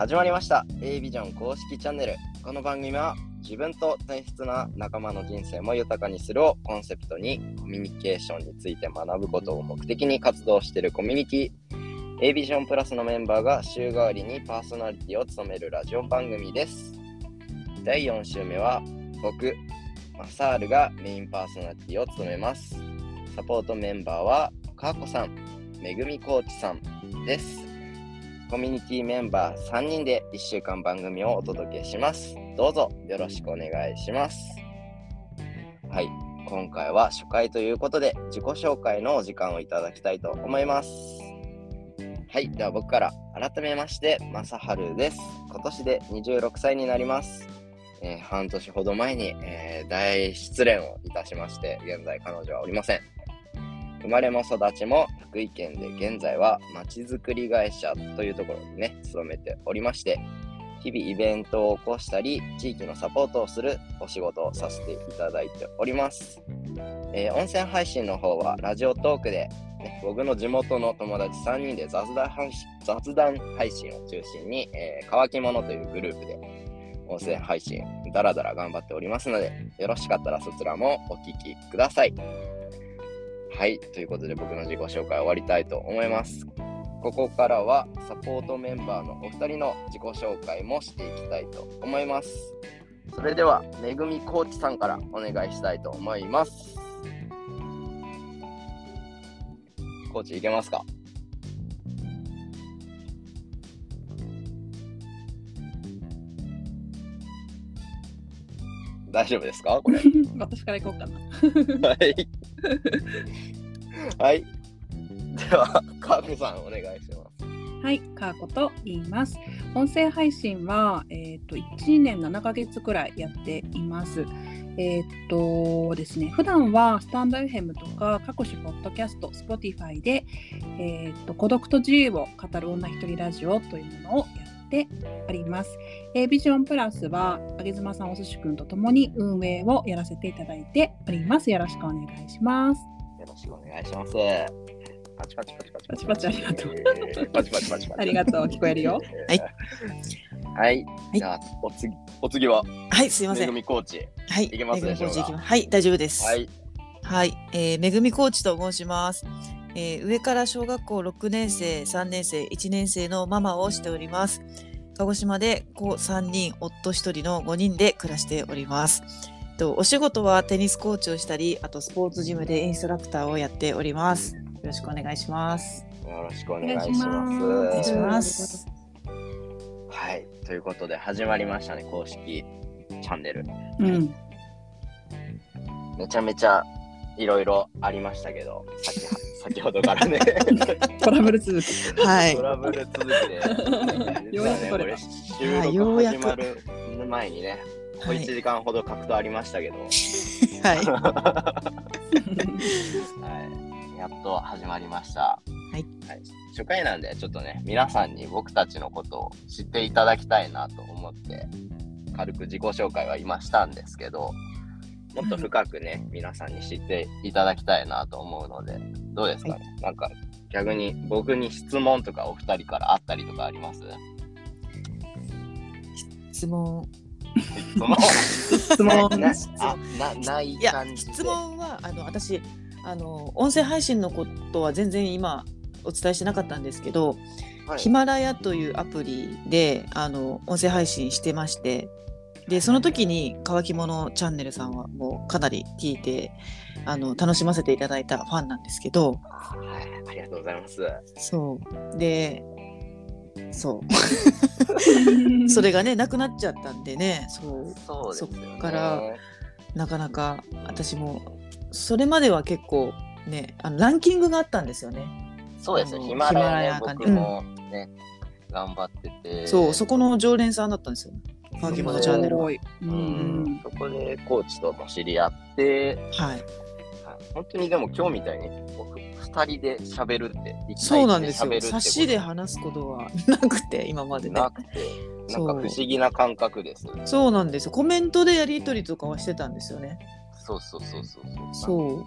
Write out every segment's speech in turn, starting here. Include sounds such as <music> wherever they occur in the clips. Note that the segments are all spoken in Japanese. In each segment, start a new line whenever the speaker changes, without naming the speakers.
始まりました。A ビジョン公式チャンネル。この番組は自分と大切な仲間の人生も豊かにするをコンセプトにコミュニケーションについて学ぶことを目的に活動しているコミュニティ。A ビジョンプラスのメンバーが週替わりにパーソナリティを務めるラジオ番組です。第4週目は僕マサールがメインパーソナリティを務めます。サポートメンバーはかーこさんめぐみコーチさんです。コミュニティメンバー3人で1週間番組をお届けします。どうぞよろしくお願いします。はい、今回は初回ということで自己紹介のお時間をいただきたいと思います。はい、では僕から改めまして、まさはるです。今年で26歳になります。えー半年ほど前に、えー大失恋をいたしまして、現在彼女はおりません。生まれも育ちも福井県で現在はまちづくり会社というところにね勤めておりまして日々イベントを起こしたり地域のサポートをするお仕事をさせていただいております、えー音声配信の方はラジオトークで、ね、僕の地元の友達3人で雑談配信雑談配信を中心に、えー乾き物というグループで音声配信だらだら頑張っておりますのでよろしかったらそちらもお聞きください。はい、ということで僕の自己紹介終わりたいと思います。ここからはサポートメンバーのお二人の自己紹介もしていきたいと思います。それでは、めぐみコーチさんからお願いしたいと思います。コーチいけますか？大丈夫ですか？これ。<laughs>
私から行こうかな。
はい。<laughs> はい。では、カープさんお願いします。
はい、かーこと言います。音声配信は、えっ、と、1年7ヶ月くらいやっています。えっ、とですね、普段はスタンド FM とか各種ポッドキャスト、Spotify で、えっ、と、孤独と自由を語る女一人ラジオというものをやってあります。A ビジョンプラスは、あげずまさん、おすしくんとともに運営をやらせていただいております。よろしくお願いします。
よろしくお願いします。パチパチパチパチ
パチパチありがとう
パチパチパチパチ。
ありがとう、聞こえるよ。
はい。はい。じゃあ、お次、お次は、
はい、すいませ
めぐ
ん。
みコーチ。
はい、
いけますでしょうか
めぐみコーチいきますはい、大丈夫です。
はい。
はい、えーめぐみコーチと申します。えー上から小学校6年生、3年生、1年生のママをしております。鹿児島で子3人、夫1人の5人で暮らしております。とお仕事はテニスコーチをしたり、あとスポーツジムでインストラクターをやっております。よろしくお願いします。
よろしくお願いします。
お願いします。
はい。ということで、始まりましたね、公式チャンネル。
うん。
めちゃめちゃいろいろありましたけど、先は先ほどからね、<laughs>
トラブル続き。
はい
ト。ラブル続きで、<laughs>
ようやく取れ
ねこれ収録
はいようやく
始まる前にね、小1
はい。
時間ほど格闘ありましたけど、<laughs>
はい。
はい、やっと始まりました。
はい
初回なんで、ちょっとね、皆さんに僕たちのことを知っていただきたいなと思って、軽く自己紹介は今したんですけど、もっと深くね、皆さんに知っていただきたいなと思うので、どうですかね、なんか逆に僕に質問とかお二人からあったりとかあります？
質問。
質問？
質問。<laughs>
なあなない感じで。
質問はあの私あの音声配信のことは全然今お伝えしてなかったんですけど、
はい。
ヒマラヤというアプリであの音声配信してましてでその時に「乾き物チャンネル」さんはもうかなり聞いてあの楽しませていただいたファンなんですけど
はい、ありがとうございます。
そうでそう <laughs> それがねなくなっちゃったんでねそう
そう。
そっからなかなか私もそれまでは結構ねあのランキングがあったんですよね。
そうですよ、
あの
ヒマラヤね
ヒマラヤがね
僕もね、頑張ってて。
そうそこの常連さんだったんですよ。乾き物チャンネルは。
う
うん
ん。
そこでコーチとも知り合って、
はい。
はい本当にでも今日みたいに僕2人で喋るって、一
そうなんですよ。
喋るってこと
差しで話すことはなくて今までね。
なくて、なんか不思議な感覚です。
そうなんですよ。コメントでやり取りとかはしてたんですよね。
そうそうそうそうそう。
そ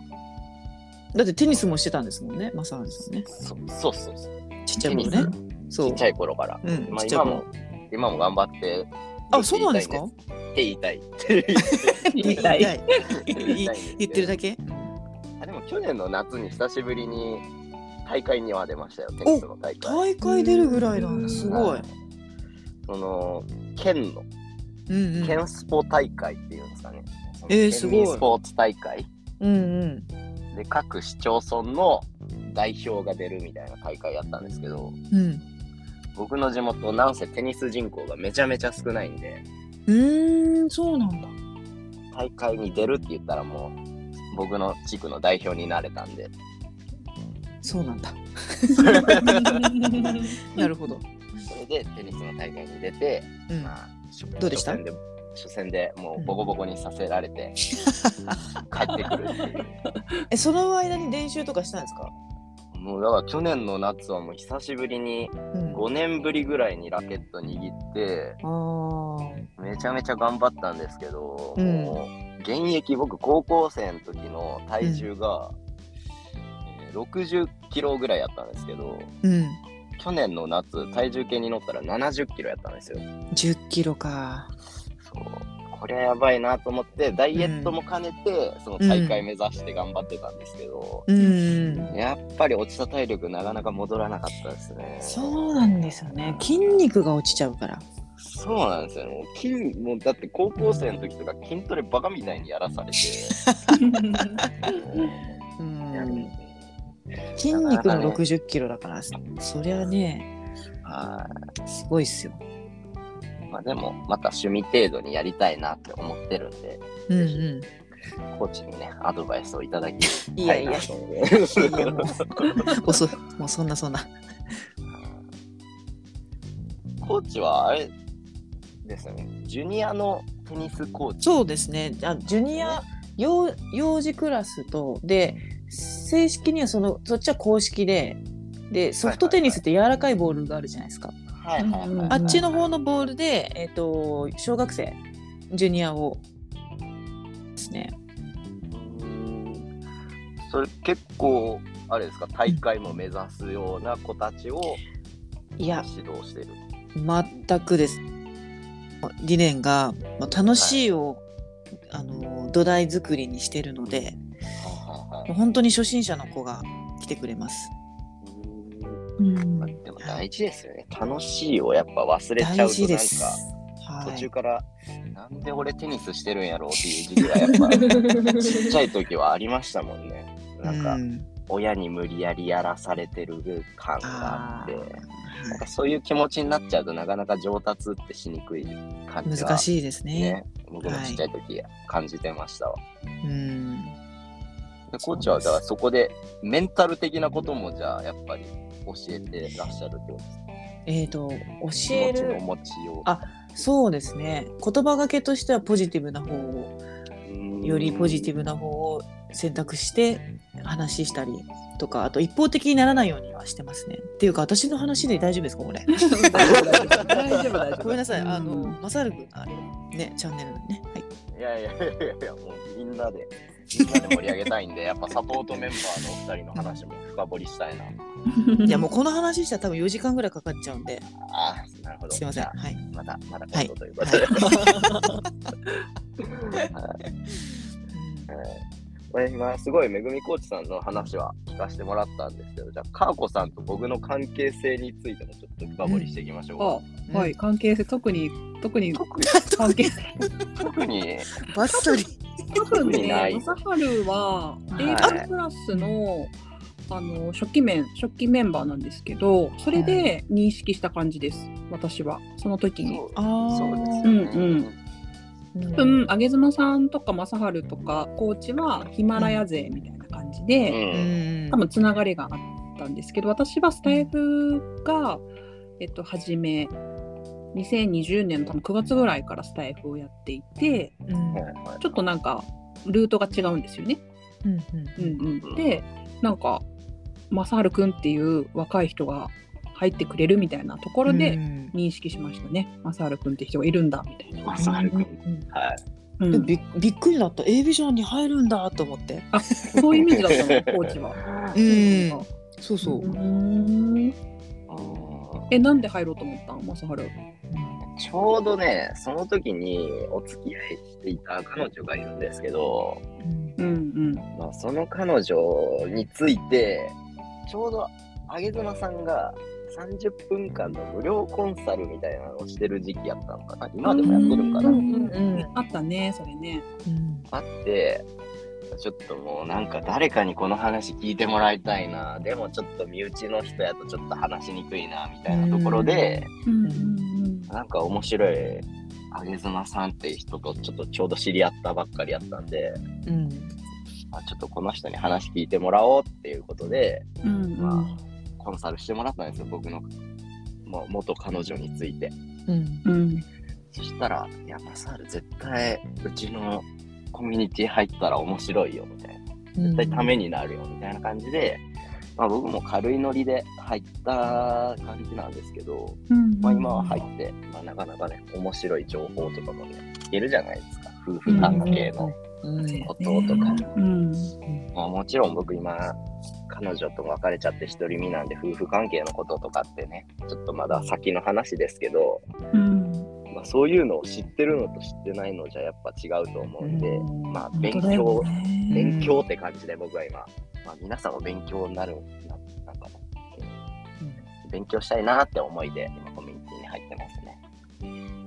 う。だってテニスもしてたんですもんね、マサールさんね。
そうそうそうそう。
ちっちゃい頃ね。
ち
そう
っち。ゃい頃から。
うん、
まあ今も。今も頑張って
あ、そうなんですか？
って言いたい。
言いたい。
言ってるだけ？
あでも去年の夏に久しぶりに大会には出ましたよテニスの大会。
大会出るぐらいな。すごい。
その県の。
うんうん。
県スポ大会っていうんですかね、
えーすごい。
スポーツ大会。
うんうん。
で各市町村の代表が出るみたいな大会やったんですけど。
うん。
僕の地元なんせテニス人口がめちゃめちゃ少ないんで
うーん、そうなんだ。
大会に出るって言ったらもう僕の地区の代表になれたんで
そうなんだ。<laughs> なるほど。
それでテニスの大会に出て、
うん。
まあ、初
どうでした？
初戦で初戦でもうボコボコにさせられて、<laughs> 帰ってくるっていう <laughs>
え、その間に練習とかしたんですか？
もうだから去年の夏はもう久しぶりに
うん。
5年ぶりぐらいにラケット握って
ああ。
めちゃめちゃ頑張ったんですけど、
うん
もう現役僕高校生の時の体重が、えー60キロぐらいやったんですけど
うん。
去年の夏体重計に乗ったら70キロやったんですよ
10キロか。
これはやばいなと思ってダイエットも兼ねて、その大会目指して頑張ってたんですけど、
うん。
やっぱり落ちた体力なかなか戻らなかったですね
そうなんですよね。筋肉が落ちちゃうから。
そうなんですよ。もう筋もうだって高校生の時とか筋トレバカみたいにやらされて。
うん。筋肉の60キロだから、そりゃね、
は
すごいっすよ。
い。まあでも、また趣味程度にやりたいなって思ってるんで、
うんう
コーチにね、アドバイスをいただき
ん。いやいや、い
たいなと思って
やも。もうそんなそんな。
コーチはあれですよね、ジュニアのテニスコーチ。
そうですね。あジュニア幼幼児クラスとで正式にはそのそっちは公式ででソフトテニスって柔らかいボールがあるじゃないですか。
はいはいはい。
あっちの方のボールでえっ、と小学生ジュニアをですね。
うーんそれ結構、あれですか、大会も目指すような子たちを
いや
指導してる。
全くです。理念が楽しいを、あの土台作りにしてるので本当に初心者の子が来てくれます。
うーん
うん
まあでも大事ですよね。楽しいをやっぱ忘れちゃうとなんか。
はい。
途中からなんで俺テニスしてるんやろうっていう時期がやっぱ <laughs> ちっちゃい時はありましたもんね。なんか
うん
親に無理やりやらされてる感があって、なんかそういう気持ちになっちゃうとなかなか上達ってしにくい感じが、
難しいですね。
ね。僕もちっちゃい時感じてましたわ。
うん。
でコーチはだからそこでメンタル的なこともじゃあやっぱり教えてらっしゃるってことですか？
えっ、と教
気
える
持ちの持ちよう。
あそうですね言葉がけとしてはポジティブな方をよりポジティブな方を選択して話したりとかあと一方的にならないようにはしてますね。っていうか私の話で大丈夫ですかこれ？<laughs>
大丈夫大丈夫
ごめんなさいあの
うん
マサル君があれねチャンネルね。はい。
いやいやいやいや、もうみんなで、みんなで盛り上げたいんで、やっぱサポートメンバーのお二人の話も深掘りしたいな。<laughs>
いやもうこの話したら多分4時間ぐらいかかっちゃうんで
ああ、なるほど。
すいません。はい。
また、また
はい
今度ということで。はい
うん <laughs>
これ今すごいめぐみコーチさんの話は聞かせてもらったんですけど、じゃあ、かーこさんと僕の関係性についてもちょっと深掘りしていきましょうか。
あはい、関係性、特に、特に
特に、
関係性。<laughs>
特に、
バッサリ。
多分ね、正春は、
はい。
英語クラスの、あの初期面初期メンバーなんですけどそれで認識した感じです。私は。その時に。
そう。
ああ。
そうですよね。
うんうん。
うん。
多分上妻さんとか正春とかコーチはヒマラヤ勢みたいな感じで、
うん。
多分つながりがあったんですけど私はスタイフが、えっと、初め2020年の多分9月ぐらいからスタイフをやっていて
うん。
ちょっとなんかルートが違うんですよね。
うん
うんうん、でなんか正治くんっていう若い人が入ってくれるみたいなところで
うん。
認識しましたね。正治くんって人がいるんだみたいな。
正治くん。
うん
はい。
うん。
でびびっくりだった。A ビジョンに入るんだと思って。
あそういうイメージだったのコーチは。
うん。そうそう、
うえなんで入ろうと思ったの正治。
ちょうどね、その時にお付き合いしていた彼女がいるんですけど、
うんうん
まあ、その彼女について、ちょうど上妻さんが30分間の無料コンサルみたいなのをしてる時期やったのかな今でもやっとるんかな、
あったねそれね
うん
あって、ちょっともうなんか誰かにこの話聞いてもらいたいな、でもちょっと身内の人やとちょっと話しにくいな、みたいなところで、なんか面白い上妻さんっていう人とちょっとちょうど知り合ったばっかりやったんで、
うん
まあ、ちょっとこの人に話聞いてもらおうっていうことで、
うんうん
まあ、コンサルしてもらったんですよ、僕の、まあ、元彼女について。
うん。
うん。
そしたら、いや、マサール絶対うちのコミュニティ入ったら面白いよ、みたいな。絶対ためになるよ、みたいな感じで、まあ僕も軽いノリで入った感じなんですけど、
うん
まあ今は入って、まあなかなかね、面白い情報とかもね、聞けるじゃないですか。夫婦関係の
うん
こととか。
うん
まあもちろん僕今、彼女と別れちゃって独り身なんで、夫婦関係のこととかってね、ちょっとまだ先の話ですけど、
うん
まあそういうのを知ってるのと知ってないのじゃやっぱ違うと思うんで、
うん。
まあ
本
勉強
ね。
勉強って感じで僕は今、まあ皆さんも勉強になる、ななんかね、勉強したいなって思いで今コミュニティに入ってますね。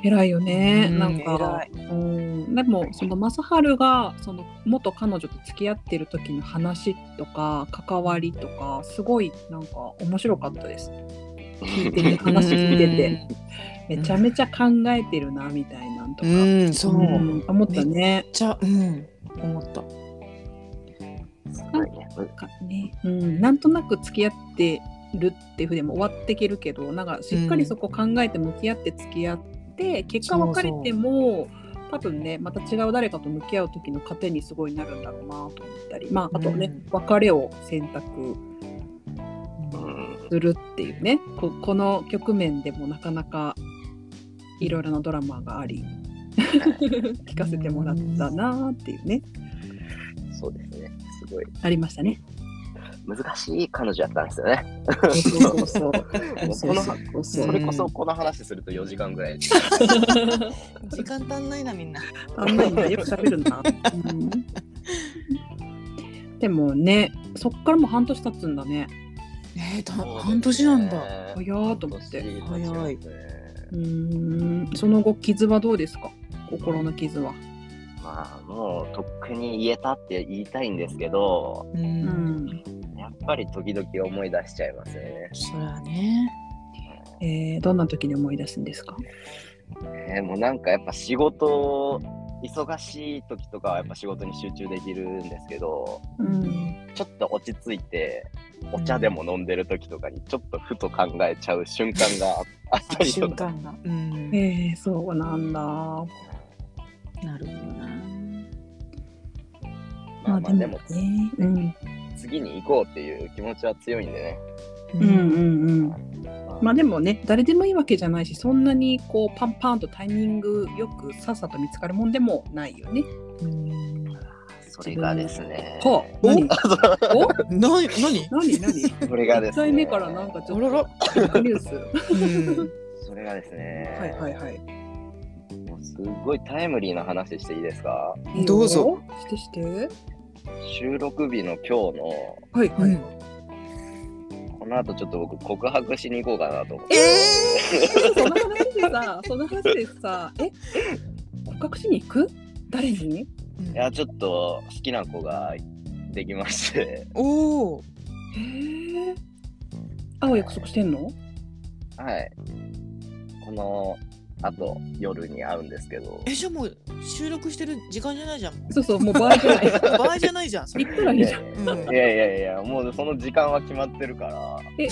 偉いよね、
うん。
なんか、うん、でもその正治がその元彼女と付き合ってる時の話とか関わりとかすごいなんか面白かったです。聞いてて <laughs> 話聞いててめちゃめちゃ考えてるなみたいなんとか、
うんそう。めっ
ん思ったね
ちゃうん。思った。
なんかね、うん、なんとなく付き合ってるっていうふうでも終わっていけるけどなんかしっかりそこ考えて向き合って付き合って、結果別れても多分ねまた違う誰かと向き合う時の糧にすごいなるんだろうなと思ったり。まああとね、
うん。
別れを選択
うん。
するっていうね。ここの局面でもなかなかいろいろなドラマがあり聞かせてもらったなっていうね。
そうですね。すごい。
ありましたね。
難しい彼女やったんですよね。
そうそうそう。<laughs> そうそう
それこそこの話すると4時間ぐらい。<laughs>
時間足んないなみんな。
あんまりねよく喋るな。うん。でもね、そっからもう半年経つんだね。
えー、た半年なんだ。
早ーと思って。
早い。
ね
うーん、その後傷はどうですか？心の傷は。
まあもうとっくに言えたって言いたいんですけど、
う
うんん。
やっぱり時々思い出しちゃいますよね。
そりゃね
えー、どんな時に思い出すんですか？
えーもうなんかやっぱ仕事忙しい時とかはやっぱ仕事に集中できるんですけど
うん。
ちょっと落ち着いてお茶でも飲んでる時とかにちょっとふと考えちゃう瞬間があっ <laughs> たりと
瞬
か
間がうん
えー、そうなんだ。
なるほどな
まあまあでも
ね。うん。
次に行こうっていう気持ちは強いんでね、
うん。うんうん。
まあ
まあでもね、誰でもいいわけじゃないし、そんなにこうパンパンとタイミングよくさっさと見つかるもんでもないよね。
うん。
それがですね。
はあ、何？お？
なに
何？何？
それがですね。
1回目からなんかちょっとニュース。
うん。
それがですね。
はいはいはい。
もうすごいタイムリーな話していいですか？
いいよ。
どうぞ。
してして。
収録日の今日の
はいはい。
うん
この後ちょっと僕告白しに行こうかなと思って。
え
その話でさ、その話でさ、え、告白しに行く？誰に？
いやちょっと好きな子ができまして。
おお
へえ。会う約束してんの？
はい。この後夜に会うんですけど。
えじゃあもう収録してる時間じゃないじゃん。
そうそう、もう場合じゃない。<laughs>
場合じゃないじゃんそれ。
行ったらい
いやい
いじゃん。
うん。
やいやいやもうその時間は決まってるから。
え、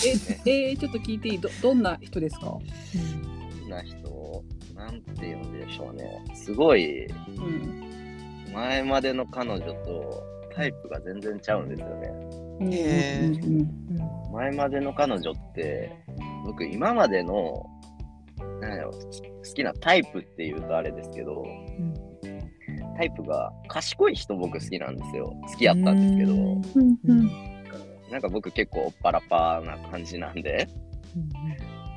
え、え、ちょっと聞いていい？どどんな人ですか？
好きな人？なんていうんでしょうね。すごい
うん。
前までの彼女とタイプが全然ちゃうんですよね。
うん。
へー。
前までの彼女って僕今までのなんやろ好きなタイプっていうとあれですけど、タイプが賢い人僕好きなんですよ。好きやったんですけど。
うん。
うん。うん。
なんか僕結構おっぱらぱーな感じなんで。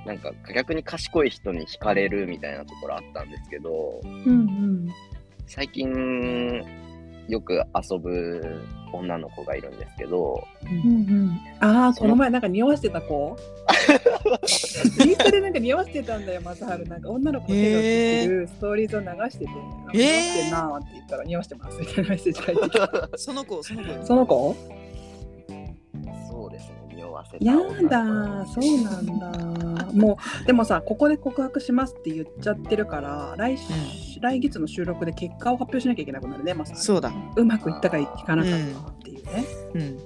なんか逆に賢い人に惹かれるみたいなところあったんですけど、
うん。
最近よく遊ぶ女の子がいるんですけど、
うんうん。うんああこの前なんか匂わせてた子？ツイッターでなんか匂わせてたんだよなんか女の子の手が写ってるストーリーズを流してて「
えー。
匂わせてんな」って言ったら「匂わせてます」みたいなメッセージ書いてきた。
その子その子
その子？
わせた
やだそうなんだ。もうでもさここで告白しますって言っちゃってるから来,、来月の収録で結果を発表しなきゃいけなくなるねまさ
そうだ。
うまくいったかいかなかったかっていうね、
うん。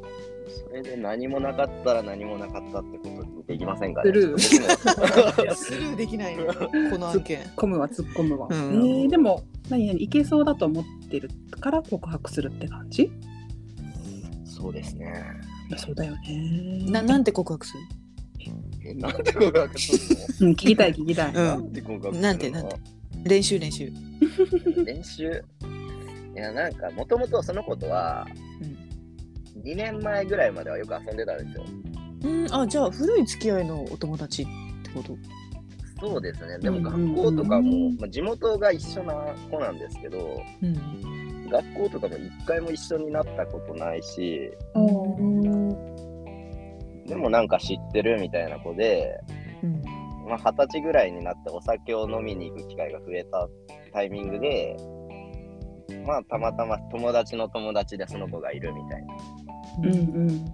それで何もなかったら何もなかったってことにできませんかね。
スルー。
スルーできないのこの案件。
込むは突っ込むわ、
うん。
えーでも何々いけそうだと思ってるから告白するって感じ？
そうですね。
そうだよね。
ななんて告白する？
えなんで告白す <laughs>
うん聞きたい聞きたい、
うん。
るのなんで告白するの？
なんてなんて。練習練習。<laughs>
練習？いや、なんか、もともとその子とは、
うん。
2年前ぐらいまではよく遊んでたんですよ。
うんあじゃあ古い付き合いのお友達ってこと？
そうですね。でも
うん
学校とか
う
も
ん、
まあ、地元が一緒な子なんですけど、
うん
学校とかも一回も一緒になったことないし、
おー
でもなんか知ってるみたいな子で、
うん。
まあ、二十歳ぐらいになってお酒を飲みに行く機会が増えたタイミングで、まあ、たまたま友達の友達でその子がいるみたいな。
うん。うん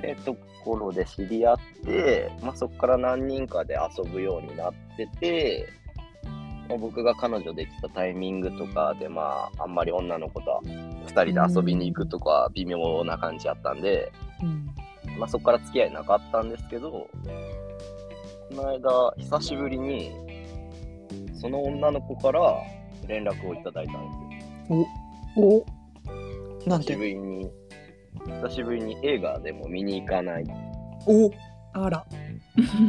でところで知り合って、まあ、そこから何人かで遊ぶようになってて、まあ、僕が彼女できたタイミングとかで、まあ、あんまり女の子と2人で遊びに行くとかは微妙な感じやったんで、
うん
まあ、そこから付き合いなかったんですけど、この間、久しぶりに、その女の子から連絡をいただいたんですよ。
お
久してぶりに、久しぶりに映画でも見に行かない。
お
あら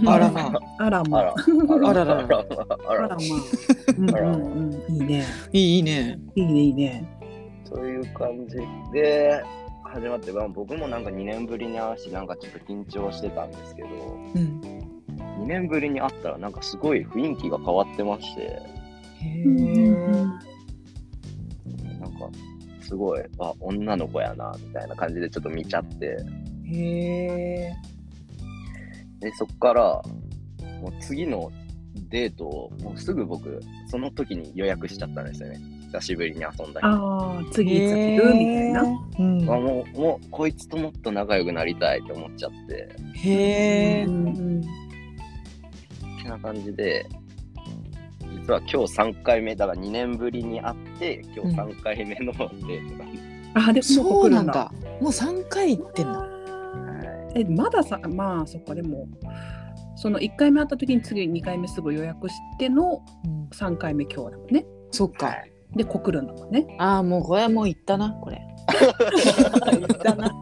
あらまあ。
あらま
あ。ら、あ。ら、
あらら
あ。ら、あら
あ。らまあ、うんうんうん、いいね。
いいいいね。
いいねいいね。
そういう感じで始まって、まあ、僕もなんか2年ぶりに会うし、なんかちょっと緊張してたんですけど、
うん。
2年ぶりに会ったらなんかすごい雰囲気が変わってまして、
へ
うん
なんかすごい、あ、女の子やな、みたいな感じでちょっと見ちゃって、
えへえ
で、そっから、もう次のデートを、もうすぐ僕、その時に予約しちゃったんですよね。久しぶりに遊んだ日。あ
ああ次いつ来るみたいな。
うん。
もう、もう、こいつともっと仲良くなりたいって思っちゃって、
へえ
うんうん
ってな感じで、実は今日3回目、だから2年ぶりに会って、今日3回目のデートなんです。
あでもも
そうなんだ。もう三回行ってんだ。
はい
えまださまあそっかでもその1回目会った時に次2回目すぐ予約しての
うん。
3回目今日だもんね。
そっか。
はい
でこ来るんだもんね。
ああもうこれはもう行ったなこれ。行ったな。も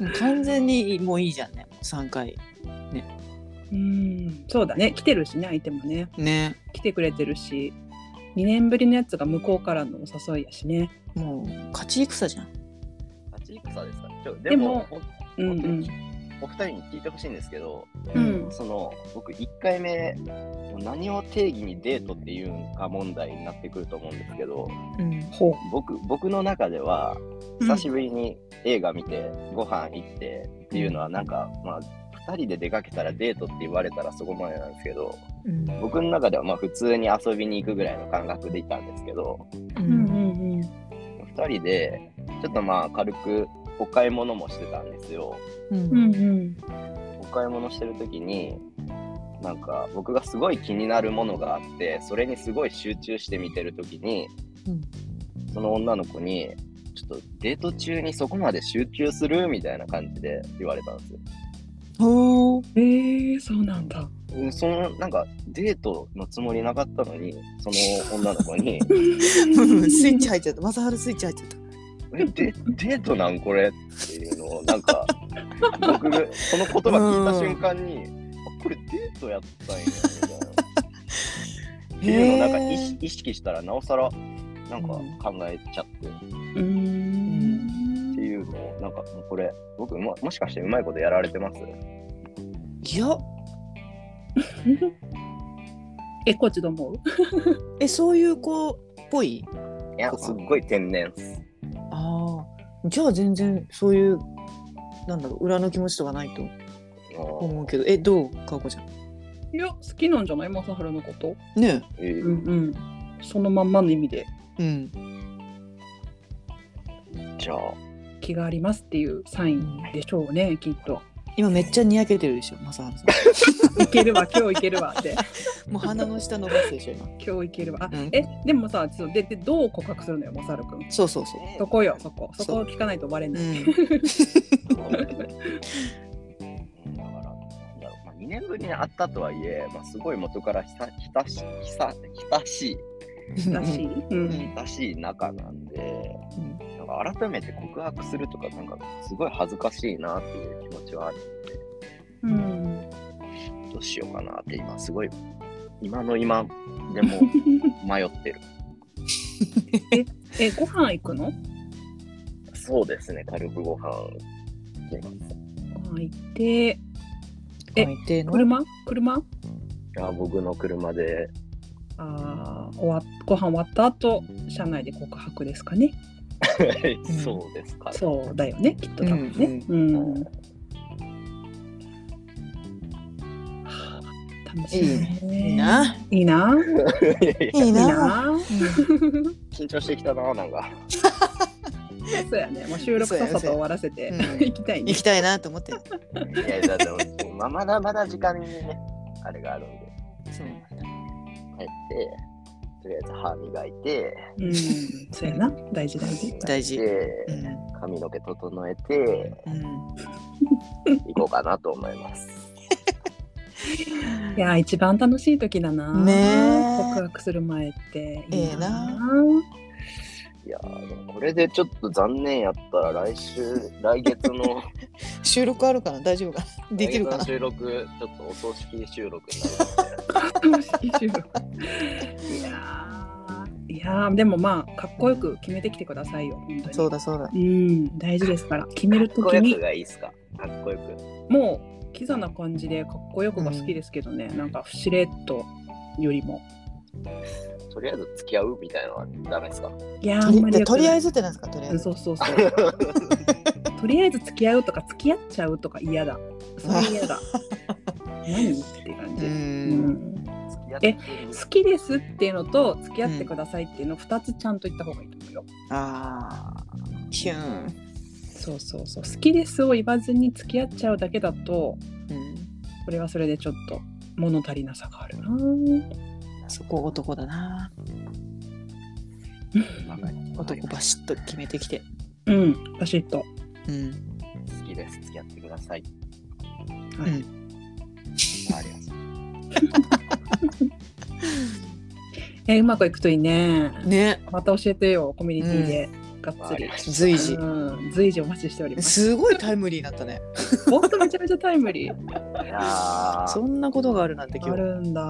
う完全にもういいじゃんね三回。
うんそうだね。来てるしね相手もね。
ね。
来てくれてるし。2年ぶりのやつが向こうからのお誘いやしね。
もう勝ち戦じゃん。
勝ち戦ですかで
でも
も、ほ
うんうん。
お二人に聞いてほしいんですけど、
うん。
その僕1回目何を定義にデートっていうんか問題になってくると思うんですけど
うん。
ほ
僕僕の中では
う
久しぶりに映画見てご飯行ってっていうのはなんか、まあ2人で出かけたらデートって言われたらそこまでなんですけど
うん。
僕の中ではまあ普通に遊びに行くぐらいの感覚でいたんですけど
う
うんうんうん。
2人でちょっとまあ軽くお買い物もしてたんですよ。
うん。
うんうん
お買い物してる時になんか僕がすごい気になるものがあってそれにすごい集中して見てる時に、
うん。
その女の子にちょっとデート中にそこまで集中する？みたいな感じで言われたんですよ。
おー。
えー、そうなんだ。
うんそのなんかデートのつもりなかったのにその女の子に。<laughs> <laughs>
スイッチ入っちゃった。正治スイッチ入っちゃった「
えデデートなんこれ?」っていうのをなんか <laughs> 僕がその言葉聞いた瞬間に「あこれデートやったんや」みたいな。っていうのをなんか意識意識したらなおさらなんか考えちゃって、っていうのをなんかもうこれ僕ももしかしてうまいことやられてます？
いや。<laughs>
え、コーチどう思う？<laughs>
え、そういう子っぽい？
いや、すっごい天然っす。
じゃあ全然そういう、なんだろう、裏の気持ちとかないと
も
思うけど、え、どう？かおこちゃん。
いや、好きなんじゃない？正治のこと。
ね
うえー
うんうん。そのまんまの意味で
え。うん。
じゃあ、
気がありますっていうサインでしょうね、きっと。
今めっちゃにやけてるでしょ、まさはさ
いけるわ、今日いけるわって。
ん。もう鼻の下伸ばすでしょ、今。
今日いけるわ。あ、
うん
え、でもさ、そうででどう告白するのよ、マサル君。
そうそうそう。
そこよ、そこ。そこを聞かないとバレない。
うん。
うんだから、なんだろう、まあ、2年ぶりに会ったとはいえ、まあ、すごい元からひたひたしひさ親しい、
だし、うん。
親しい仲なんで、か改めて告白するとか、なんかすごい恥ずかしいなっていう気持ちはある
うん。
んで、どうしようかなって今、すごい、今の今でも <laughs> 迷ってる。
え、ご飯行くの？
そうですね、軽くご飯行きます。
ご飯行って、え車？車？
あ僕の車で、
あー終わご飯終わった後車内で告白ですかね。<laughs>
そうですかね。
そうだよね、きっと多分ね。うん。はあ楽しいね。
いいな。
いいな。
いやいや
いい
いい
な。
な。
緊張してきたな、なんか。<laughs>
そうやね。もう収録さっさと終わらせて行きたいね
行。きたいなと思って。
いや、だってまあ、まだまだ時間にね、あれがあるんで、
そう。
帰って、とりあえず歯磨いて、
うん。そうやな。大事大事。
大事。
髪の毛整えて、
うん。
行こうかなと思います。<laughs>
いや一番楽しい時だな。
ねえ
告白する前っていい
ええな。
いやーでもこれでちょっと残念やったら来週、<laughs> 来月の、<laughs>
収録あるかな大丈夫かな？できるかな？
来月の収録、ちょっとお葬式収録になるので、
楽しい収録やーでもまあかっこよく決めてきてくださいよ本当に。
そうだそうだ。
うん大事ですから。決める
かっこよくがいいっすか？かっこよく。
もうキザな感じでかっこよくが好きですけどね、なんかしれっとよりも。
とりあえず付き合うみたいなのはダメですか？
いやあんまり
とりあえずってなんですか？とりあ
うん
えず。
そうそうそう。とりあえず付き合うとか付き合っちゃうとか嫌だ。それ嫌だ。<laughs> 何？って感
う。
じ、うんん、
付き合ってる
好きですっていうのと付き合ってくださいっていうの2つちゃんと言った方がいいと思うよ、
ああ。キュン。
そうそうそう好きですを言わずに付き合っちゃうだけだと
うん。
これはそれでちょっと物足りなさがあるな
そこ男だな。男バシッと決めてきて。
うんバシッと
うん。
好きです。付き合ってください。
はい
うん。
あります。<laughs>
えうまくいくといいね。
ね。
また教えてよコミュニティで、がっつり。
随時。
うん。随時お待ちしております。
すごいタイムリー <laughs> だったね。
ほんとめちゃめちゃタイムリー。
いやー。
そんなことがあるなんて今日。
あるんだ。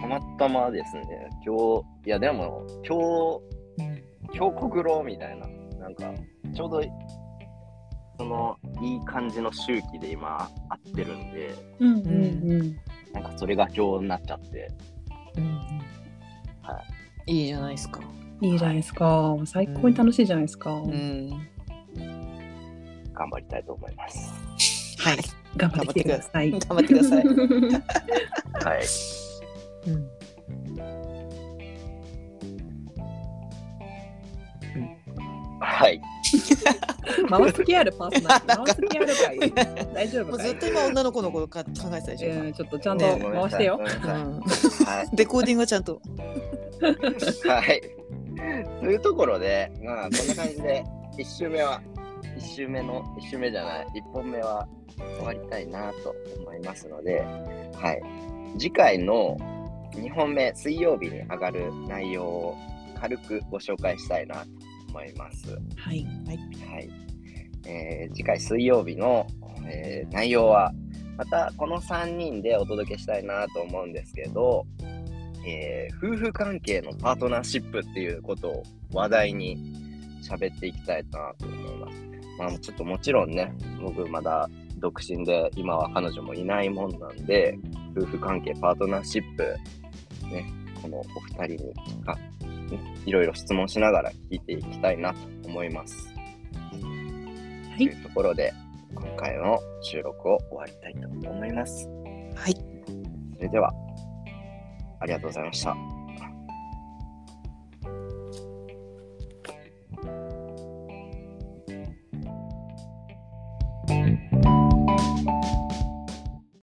たまたまですね、今日、いやでも、今日、今日国老みたいな、なんか、ちょうど、その、いい感じの周期で今、会ってるんで、
うんうんうん
なんかそれが今日になっちゃって、
うん
はい
いじゃないですか。
いいじゃないですか最高に楽しいじゃないですか、
うん。
頑張りたいと思います。
はい。
頑張ってください
頑張ってください。
はい。
うん。
はい。<laughs>
回す気あるパーソナリティ回す気あるかい大丈
も
夫かい？
うずっと今女の子のことか考えてたでしょ。
えーちょっとちゃんと
ね
回してよ。
レコーディングはちゃんと。<laughs>
はい。というところで、まあ、こんな感じで、1周目は、1周目の、1周目じゃない、1本目は終わりたいなと思いますので、はい。次回の2本目、水曜日に上がる内容を軽くご紹介したいなと思います。
はい。
はい。えー次回水曜日の、えー内容は、またこの3人でお届けしたいなと思うんですけど、えー夫婦関係のパートナーシップっていうことを話題に喋っていきたいなと思います。まあ、ちょっともちろんね、僕まだ独身で今は彼女もいないもんなんで、夫婦関係、パートナーシップ、ね、このお二人にいろいろ質問しながら聞いていきたいなと思います。
はい
というところで、今回の収録を終わりたいと思います。
はい。
それでは、ありがとうございました。